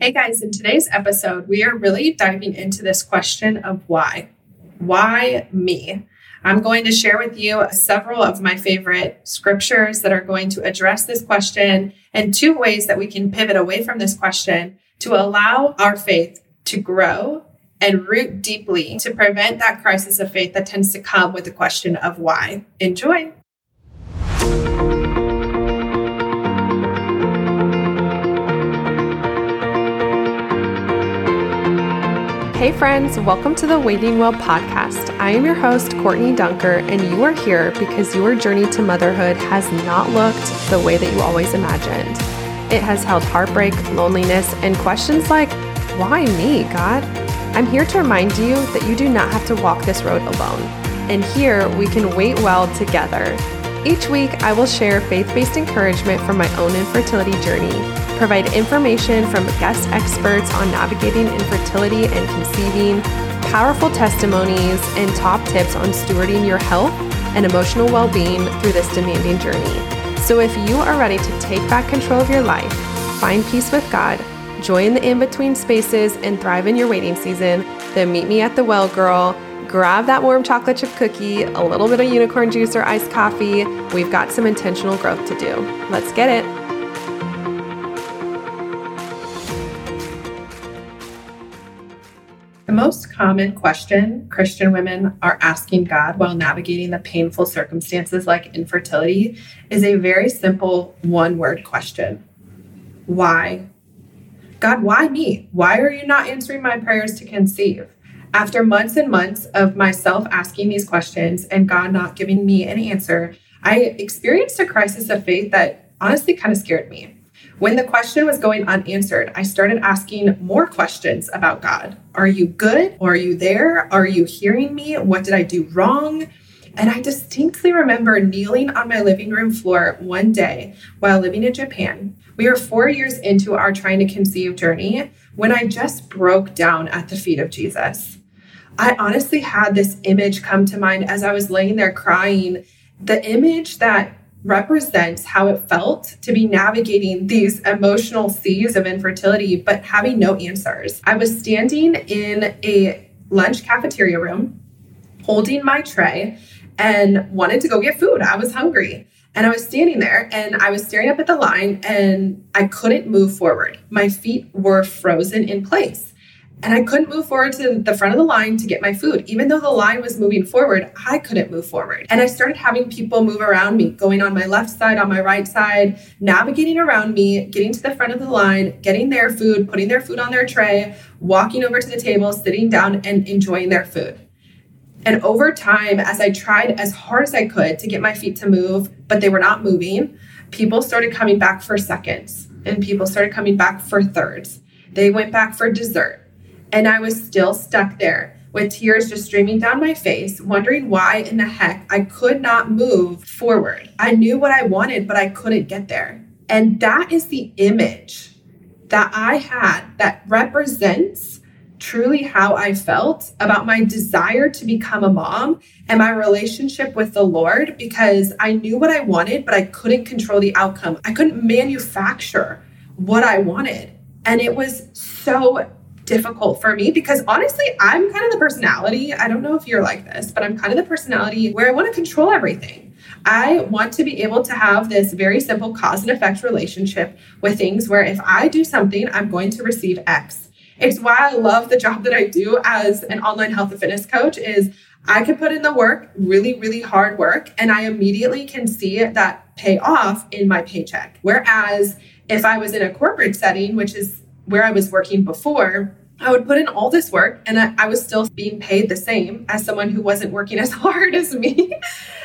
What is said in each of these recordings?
Hey guys, in today's episode, we are really diving into this question of why. Why me? I'm going to share with you several of my favorite scriptures that are going to address this question and two ways that we can pivot away from this question to allow our faith to grow and root deeply to prevent that crisis of faith that tends to come with the question of why. Enjoy. Hey, friends, welcome to the Waiting Well podcast. I am your host, Courtney Dunker, and you are here because your journey to motherhood has not looked the way that you always imagined. It has held heartbreak, loneliness, and questions like, Why me, God? I'm here to remind you that you do not have to walk this road alone. And here we can wait well together. Each week, I will share faith based encouragement from my own infertility journey provide information from guest experts on navigating infertility and conceiving, powerful testimonies, and top tips on stewarding your health and emotional well being through this demanding journey. So, if you are ready to take back control of your life, find peace with God, join the in between spaces, and thrive in your waiting season, then meet me at the Well Girl. Grab that warm chocolate chip cookie, a little bit of unicorn juice or iced coffee. We've got some intentional growth to do. Let's get it. Most common question Christian women are asking God while navigating the painful circumstances like infertility is a very simple one word question Why? God, why me? Why are you not answering my prayers to conceive? After months and months of myself asking these questions and God not giving me an answer, I experienced a crisis of faith that honestly kind of scared me. When the question was going unanswered, I started asking more questions about God. Are you good? Are you there? Are you hearing me? What did I do wrong? And I distinctly remember kneeling on my living room floor one day while living in Japan. We were four years into our trying to conceive journey when I just broke down at the feet of Jesus. I honestly had this image come to mind as I was laying there crying. The image that represents how it felt to be navigating these emotional seas of infertility, but having no answers. I was standing in a lunch cafeteria room, holding my tray, and wanted to go get food. I was hungry. And I was standing there and I was staring up at the line and I couldn't move forward. My feet were frozen in place. And I couldn't move forward to the front of the line to get my food. Even though the line was moving forward, I couldn't move forward. And I started having people move around me, going on my left side, on my right side, navigating around me, getting to the front of the line, getting their food, putting their food on their tray, walking over to the table, sitting down, and enjoying their food. And over time, as I tried as hard as I could to get my feet to move, but they were not moving, people started coming back for seconds and people started coming back for thirds. They went back for dessert and I was still stuck there with tears just streaming down my face, wondering why in the heck I could not move forward. I knew what I wanted, but I couldn't get there. And that is the image that I had that represents truly how I felt about my desire to become a mom and my relationship with the Lord because I knew what I wanted, but I couldn't control the outcome. I couldn't manufacture what I wanted. And it was so difficult for me because honestly, I'm kind of the personality. I don't know if you're like this, but I'm kind of the personality where I want to control everything. I want to be able to have this very simple cause and effect relationship with things where if I do something, I'm going to receive X. It's why I love the job that I do as an online health and fitness coach is I can put in the work, really, really hard work, and I immediately can see that pay off in my paycheck. Whereas if I was in a corporate setting, which is where I was working before, I would put in all this work and I, I, was still being paid the same as someone who wasn't working as hard as me.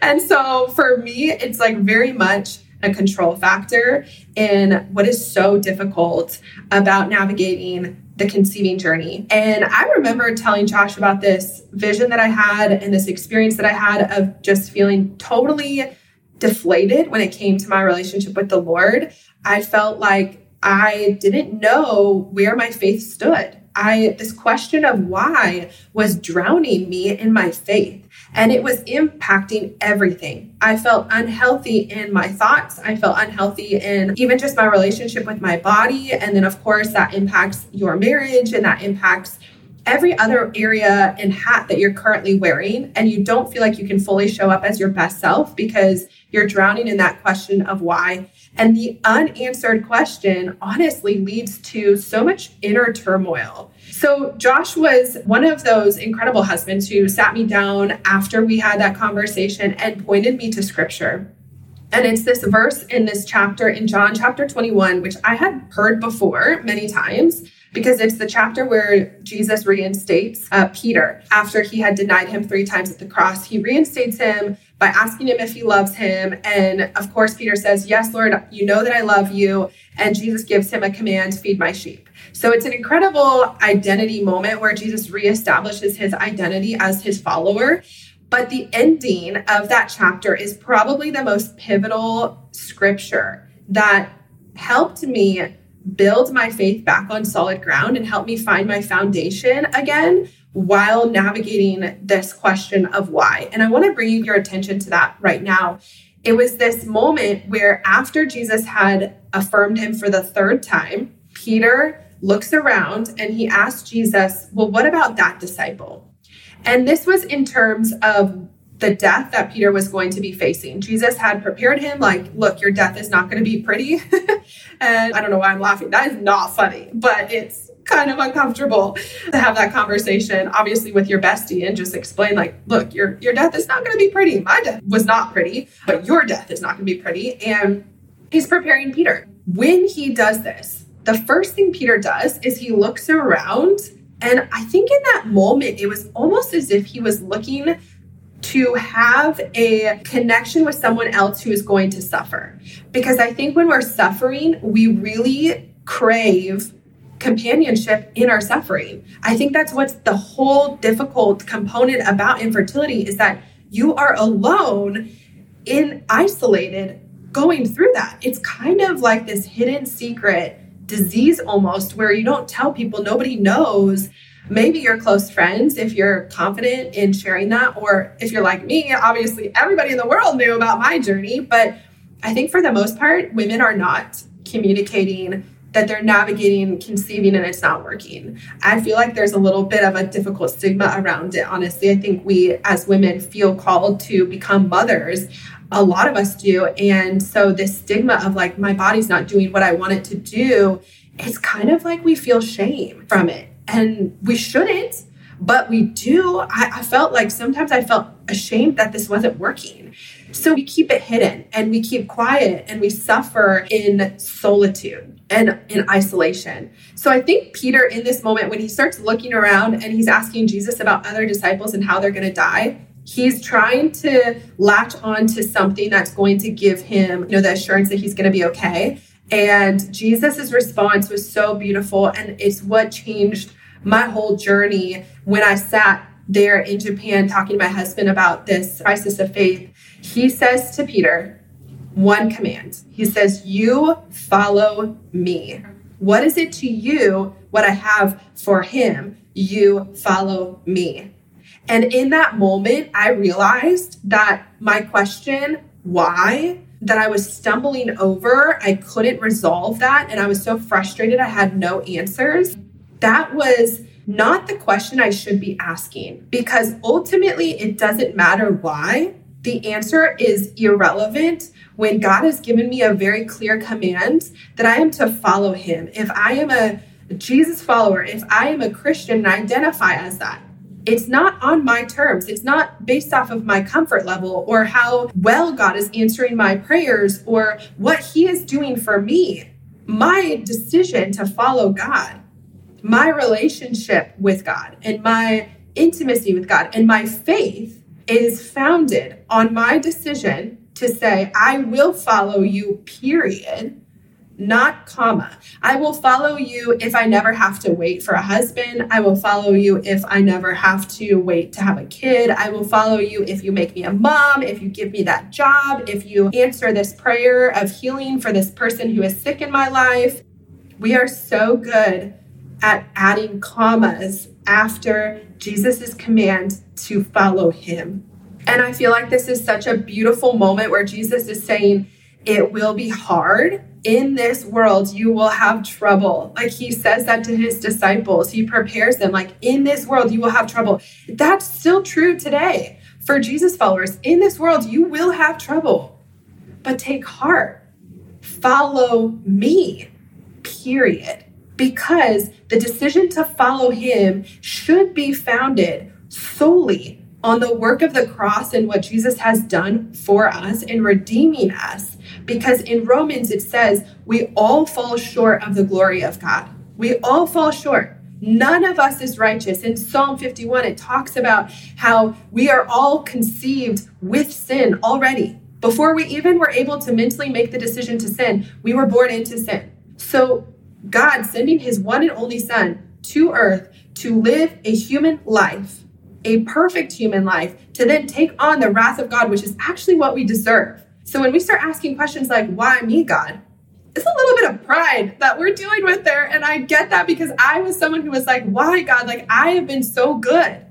and so for me, it's like very much a control factor in what is so difficult about navigating the conceiving journey. And I remember telling Josh about this vision that I had and this experience that I had of just feeling totally deflated when it came to my relationship with the Lord. I felt like I didn't know where my faith stood. I this question of why was drowning me in my faith and it was impacting everything. I felt unhealthy in my thoughts. I felt unhealthy in even just my relationship with my body and then of course that impacts your marriage and that impacts every other area and hat that you're currently wearing and you don't feel like you can fully show up as your best self because you're drowning in that question of why and the unanswered question honestly leads to so much inner turmoil. So, Josh was one of those incredible husbands who sat me down after we had that conversation and pointed me to scripture. And it's this verse in this chapter in John chapter 21, which I had heard before many times because it's the chapter where Jesus reinstates uh, Peter after he had denied him three times at the cross. He reinstates him by asking him if he loves him. And of course, Peter says, Yes, Lord, you know that I love you. And Jesus gives him a command feed my sheep. So it's an incredible identity moment where Jesus reestablishes his identity as his follower. But the ending of that chapter is probably the most pivotal scripture that helped me build my faith back on solid ground and help me find my foundation again while navigating this question of why. And I want to bring your attention to that right now. It was this moment where, after Jesus had affirmed him for the third time, Peter looks around and he asks Jesus, Well, what about that disciple? And this was in terms of the death that Peter was going to be facing. Jesus had prepared him, like, look, your death is not going to be pretty. and I don't know why I'm laughing. That is not funny, but it's kind of uncomfortable to have that conversation, obviously, with your bestie and just explain, like, look, your, your death is not going to be pretty. My death was not pretty, but your death is not going to be pretty. And he's preparing Peter. When he does this, the first thing Peter does is he looks around. And I think in that moment, it was almost as if he was looking to have a connection with someone else who is going to suffer. Because I think when we're suffering, we really crave companionship in our suffering. I think that's what's the whole difficult component about infertility is that you are alone in isolated going through that. It's kind of like this hidden secret disease almost where you don't tell people, nobody knows maybe your close friends if you're confident in sharing that or if you're like me obviously everybody in the world knew about my journey but i think for the most part women are not communicating that they're navigating conceiving and it's not working. I feel like there's a little bit of a difficult stigma around it honestly. I think we as women feel called to become mothers. A lot of us do. And so this stigma of like my body's not doing what i want it to do it's kind of like we feel shame from it. And we shouldn't, but we do. I, I felt like sometimes I felt ashamed that this wasn't working. So we keep it hidden and we keep quiet and we suffer in solitude and in isolation. So I think Peter, in this moment, when he starts looking around and he's asking Jesus about other disciples and how they're going to die, he's trying to latch on to something that's going to give him, you know, the assurance that he's going to be okay. And Jesus's response was so beautiful. And it's what changed my whole journey when I sat there in Japan talking to my husband about this crisis of faith. He says to Peter, one command. He says, You follow me. What is it to you what I have for him? You follow me. And in that moment, I realized that my question, why, that I was stumbling over. I couldn't resolve that. And I was so frustrated. I had no answers. That was not the question I should be asking because ultimately it doesn't matter why. The answer is irrelevant when God has given me a very clear command that I am to follow him. If I am a Jesus follower, if I am a Christian and I identify as that, it's not on my terms. It's not based off of my comfort level or how well God is answering my prayers or what He is doing for me. My decision to follow God, my relationship with God, and my intimacy with God, and my faith is founded on my decision to say, I will follow you, period not comma. I will follow you if I never have to wait for a husband. I will follow you if I never have to wait to have a kid. I will follow you if you make me a mom, if you give me that job, if you answer this prayer of healing for this person who is sick in my life. We are so good at adding commas after Jesus' command to follow him. And I feel like this is such a beautiful moment where Jesus is saying, It will be hard. In this world, you will have trouble. Like he says that to his disciples. He prepares them, like, in this world, you will have trouble. That's still true today for Jesus followers. In this world, you will have trouble, but take heart. Follow me, period. Because the decision to follow him should be founded solely on the work of the cross and what Jesus has done for us in redeeming us. Because in Romans, it says, we all fall short of the glory of God. We all fall short. None of us is righteous. In Psalm 51, it talks about how we are all conceived with sin already. Before we even were able to mentally make the decision to sin, we were born into sin. So, God sending his one and only Son to earth to live a human life, a perfect human life, to then take on the wrath of God, which is actually what we deserve. So, when we start asking questions like, Why me, God? it's a little bit of pride that we're dealing with there. And I get that because I was someone who was like, why, God? Like, I have been so good.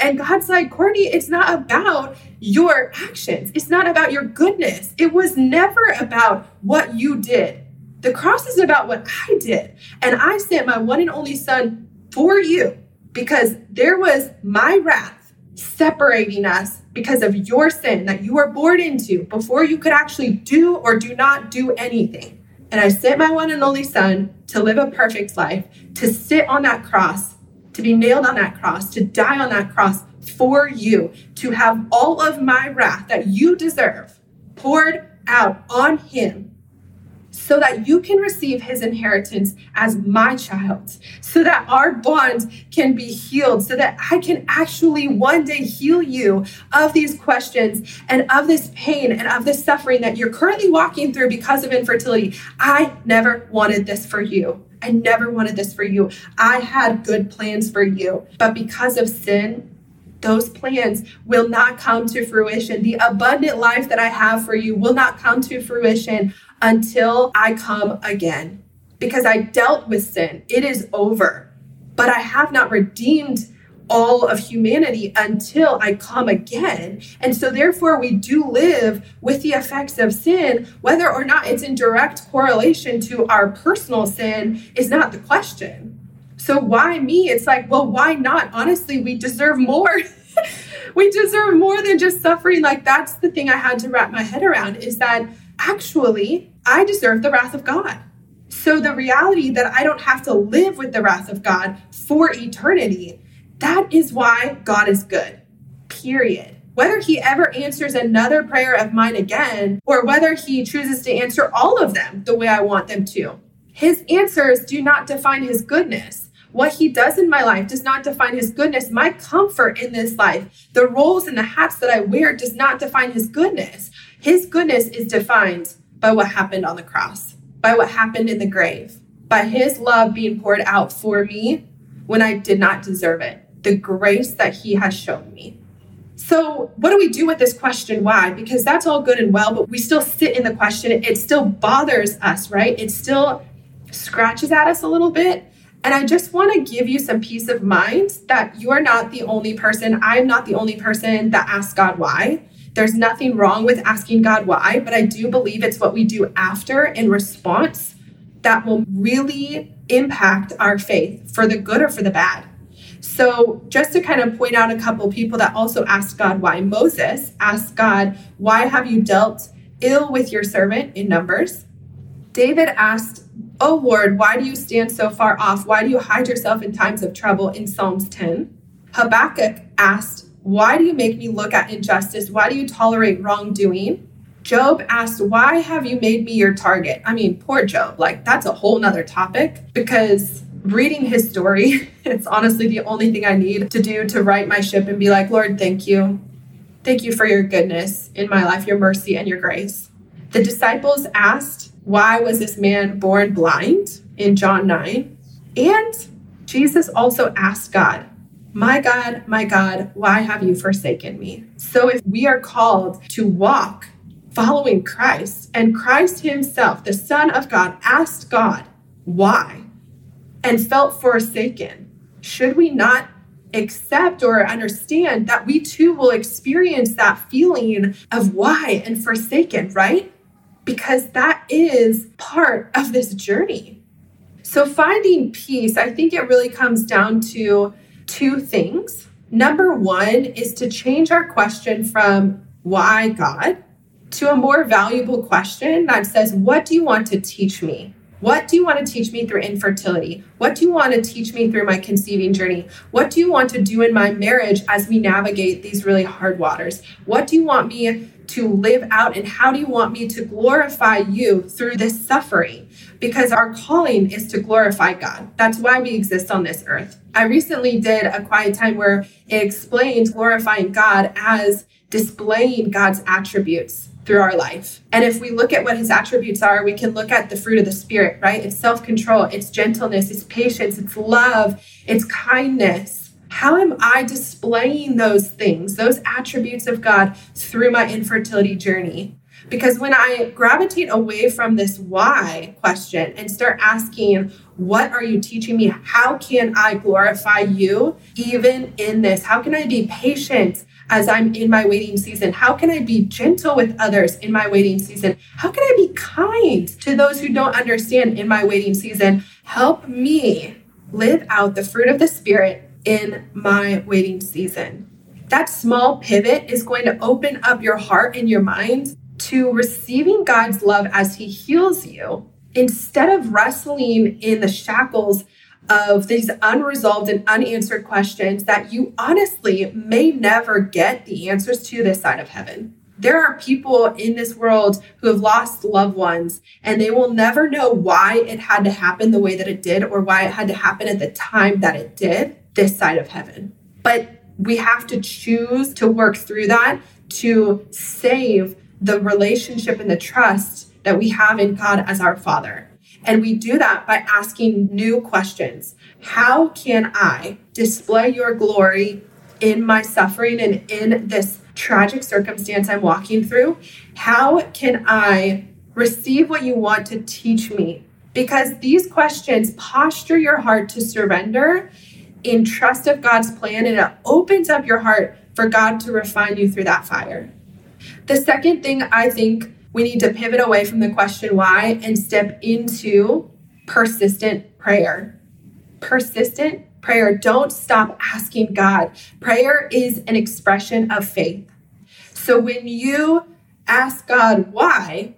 And God's like, Courtney, it's not about your actions. It's not about your goodness. It was never about what you did. The cross is about what I did. And I sent my one and only son for you because there was my wrath separating us because of your sin that you were born into before you could actually do or do not do anything. And I sent my one and only son to live a perfect life, to sit on that cross, to be nailed on that cross, to die on that cross for you, to have all of my wrath that you deserve poured out on him so that you can receive his inheritance as my child, so that our bond can be healed, so that I can actually one day heal you of these questions and of this pain and of this suffering that you're currently walking through because of infertility. I never wanted this for you. I never wanted this for you. I had good plans for you, but because of sin, those plans will not come to fruition. The abundant life that I have for you will not come to fruition until I come again. Because I dealt with sin, it is over. But I have not redeemed all of humanity until I come again. And so, therefore, we do live with the effects of sin, whether or not it's in direct correlation to our personal sin, is not the question. So, why me? It's like, well, why not? Honestly, we deserve more. we deserve more than just suffering. Like, that's the thing I had to wrap my head around is that actually, I deserve the wrath of God. So the reality that I don't have to live with the wrath of God for eternity, that is why God is good. Period. Whether he ever answers another prayer of mine again, or whether he chooses to answer all of them the way I want them to, his answers do not define his goodness. What he does in my life does not define his goodness. My comfort in this life, the roles and the hats that I wear, does not define his goodness. His goodness is defined by what happened on the cross, by what happened in the grave, by his love being poured out for me when I did not deserve it, the grace that he has shown me. So, what do we do with this question, why? Because that's all good and well, but we still sit in the question. It still bothers us, right? It still scratches at us a little bit. And I just want to give you some peace of mind that you are not the only person. I'm not the only person that asks God why. There's nothing wrong with asking God why, but I do believe it's what we do after in response that will really impact our faith for the good or for the bad. So, just to kind of point out a couple people that also asked God why, Moses asked God, Why have you dealt ill with your servant in Numbers? David asked, Oh Lord, why do you stand so far off? Why do you hide yourself in times of trouble in Psalms 10? Habakkuk asked, why do you make me look at injustice? Why do you tolerate wrongdoing? Job asked, Why have you made me your target? I mean, poor Job. Like, that's a whole nother topic because reading his story, it's honestly the only thing I need to do to right my ship and be like, Lord, thank you. Thank you for your goodness in my life, your mercy, and your grace. The disciples asked, Why was this man born blind in John 9? And Jesus also asked God, my God, my God, why have you forsaken me? So if we are called to walk following Christ, and Christ Himself, the Son of God, asked God, why? and felt forsaken, should we not accept or understand that we too will experience that feeling of why and forsaken, right? Because that is part of this journey. So, finding peace, I think it really comes down to two things. Number one is to change our question from why God to a more valuable question that says, What do you want to teach me? What do you want to teach me through infertility? What do you want to teach me through my conceiving journey? What do you want to do in my marriage as we navigate these really hard waters? What do you want me to live out? And how do you want me to glorify you through this suffering? Because our calling is to glorify God. That's why we exist on this earth. I recently did a quiet time where it explained glorifying God as displaying God's attributes through our life. And if we look at what his attributes are, we can look at the fruit of the spirit, right? It's self-control, it's gentleness, it's patience, it's love, it's kindness. How am I displaying those things, those attributes of God through my infertility journey? Because when I gravitate away from this why question and start asking, what are you teaching me? How can I glorify you even in this? How can I be patient? as I'm in my waiting season? How can I be gentle with others in my waiting season? How can I be kind to those who don't understand in my waiting season? Help me live out the fruit of the Spirit in my waiting season. That small pivot is going to open up your heart and your mind to receiving God's love as He heals you instead of wrestling in the shackles of these unresolved and unanswered questions that you honestly may never get the answers to this side of heaven. There are people in this world who have lost loved ones and they will never know why it had to happen the way that it did or why it had to happen at the time that it did this side of heaven. But we have to choose to work through that to save the relationship and the trust that we have in God as our Father. And we do that by asking new questions. How can I display your glory in my suffering and in this tragic circumstance I'm walking through? How can I receive what you want to teach me? Because these questions posture your heart to surrender in trust of God's plan and it opens up your heart for God to refine you through that fire. The second thing I think we need to pivot away from the question why and step into persistent prayer. Persistent prayer. Don't stop asking God. Prayer is an expression of faith. So when you ask God why,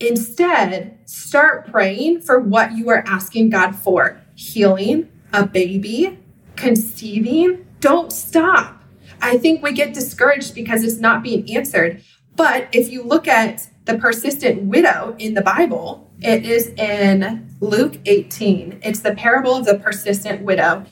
instead start praying for what you are asking God for healing, a baby, conceiving. Don't stop. I think we get discouraged because it's not being answered. But if you look at the persistent widow in the Bible. It is in Luke 18. It's the parable of the persistent widow.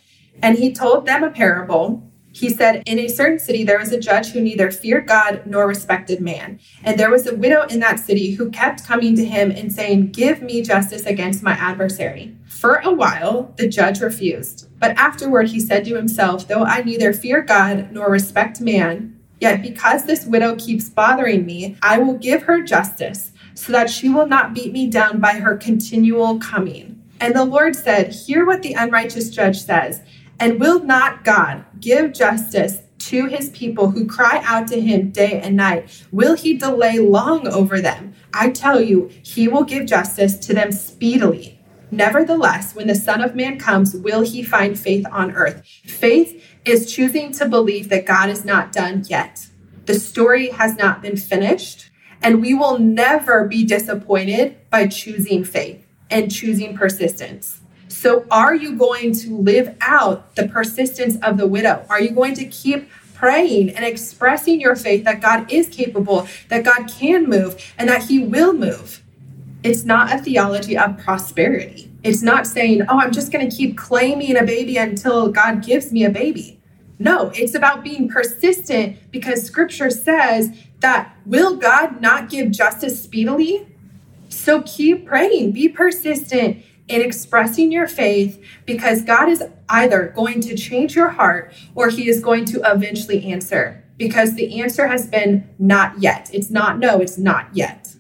And he told them a parable. He said, In a certain city, there was a judge who neither feared God nor respected man. And there was a widow in that city who kept coming to him and saying, Give me justice against my adversary. For a while, the judge refused. But afterward, he said to himself, Though I neither fear God nor respect man, Yet because this widow keeps bothering me, I will give her justice, so that she will not beat me down by her continual coming. And the Lord said, Hear what the unrighteous judge says. And will not God give justice to his people who cry out to him day and night? Will he delay long over them? I tell you, he will give justice to them speedily. Nevertheless, when the Son of Man comes, will he find faith on earth? Faith is choosing to believe that God is not done yet. The story has not been finished, and we will never be disappointed by choosing faith and choosing persistence. So, are you going to live out the persistence of the widow? Are you going to keep praying and expressing your faith that God is capable, that God can move, and that He will move? It's not a theology of prosperity. It's not saying, oh, I'm just going to keep claiming a baby until God gives me a baby. No, it's about being persistent because scripture says that will God not give justice speedily? So keep praying, be persistent in expressing your faith because God is either going to change your heart or he is going to eventually answer because the answer has been not yet. It's not no, it's not yet.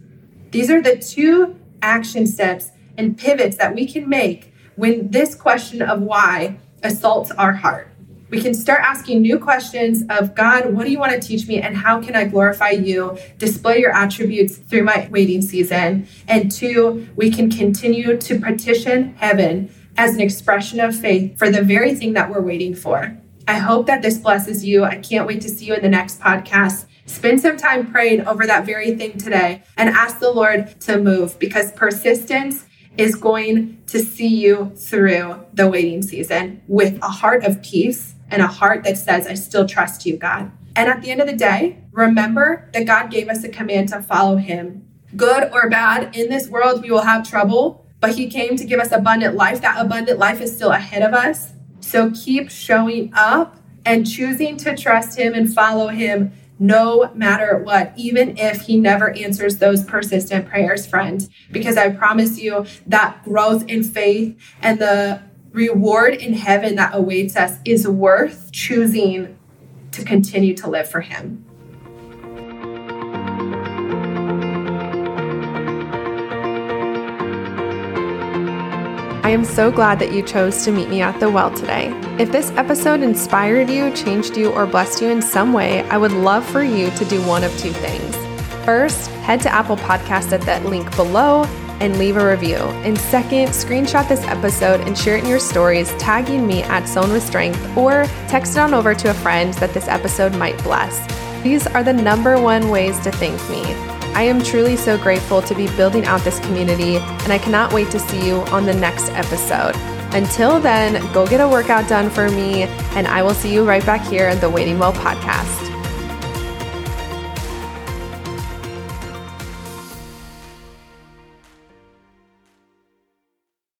These are the two action steps and pivots that we can make when this question of why assaults our heart. We can start asking new questions of God, what do you want to teach me? And how can I glorify you, display your attributes through my waiting season? And two, we can continue to petition heaven as an expression of faith for the very thing that we're waiting for. I hope that this blesses you. I can't wait to see you in the next podcast. Spend some time praying over that very thing today and ask the Lord to move because persistence is going to see you through the waiting season with a heart of peace and a heart that says, I still trust you, God. And at the end of the day, remember that God gave us a command to follow him. Good or bad, in this world we will have trouble, but he came to give us abundant life. That abundant life is still ahead of us. So keep showing up and choosing to trust him and follow him no matter what, even if he never answers those persistent prayers, friend. Because I promise you that growth in faith and the reward in heaven that awaits us is worth choosing to continue to live for him. I am so glad that you chose to meet me at the well today. If this episode inspired you, changed you, or blessed you in some way, I would love for you to do one of two things. First, head to Apple Podcast at that link below and leave a review. And second, screenshot this episode and share it in your stories, tagging me at Sown with Strength, or text it on over to a friend that this episode might bless. These are the number one ways to thank me. I am truly so grateful to be building out this community, and I cannot wait to see you on the next episode. Until then, go get a workout done for me, and I will see you right back here at the Waiting Well podcast.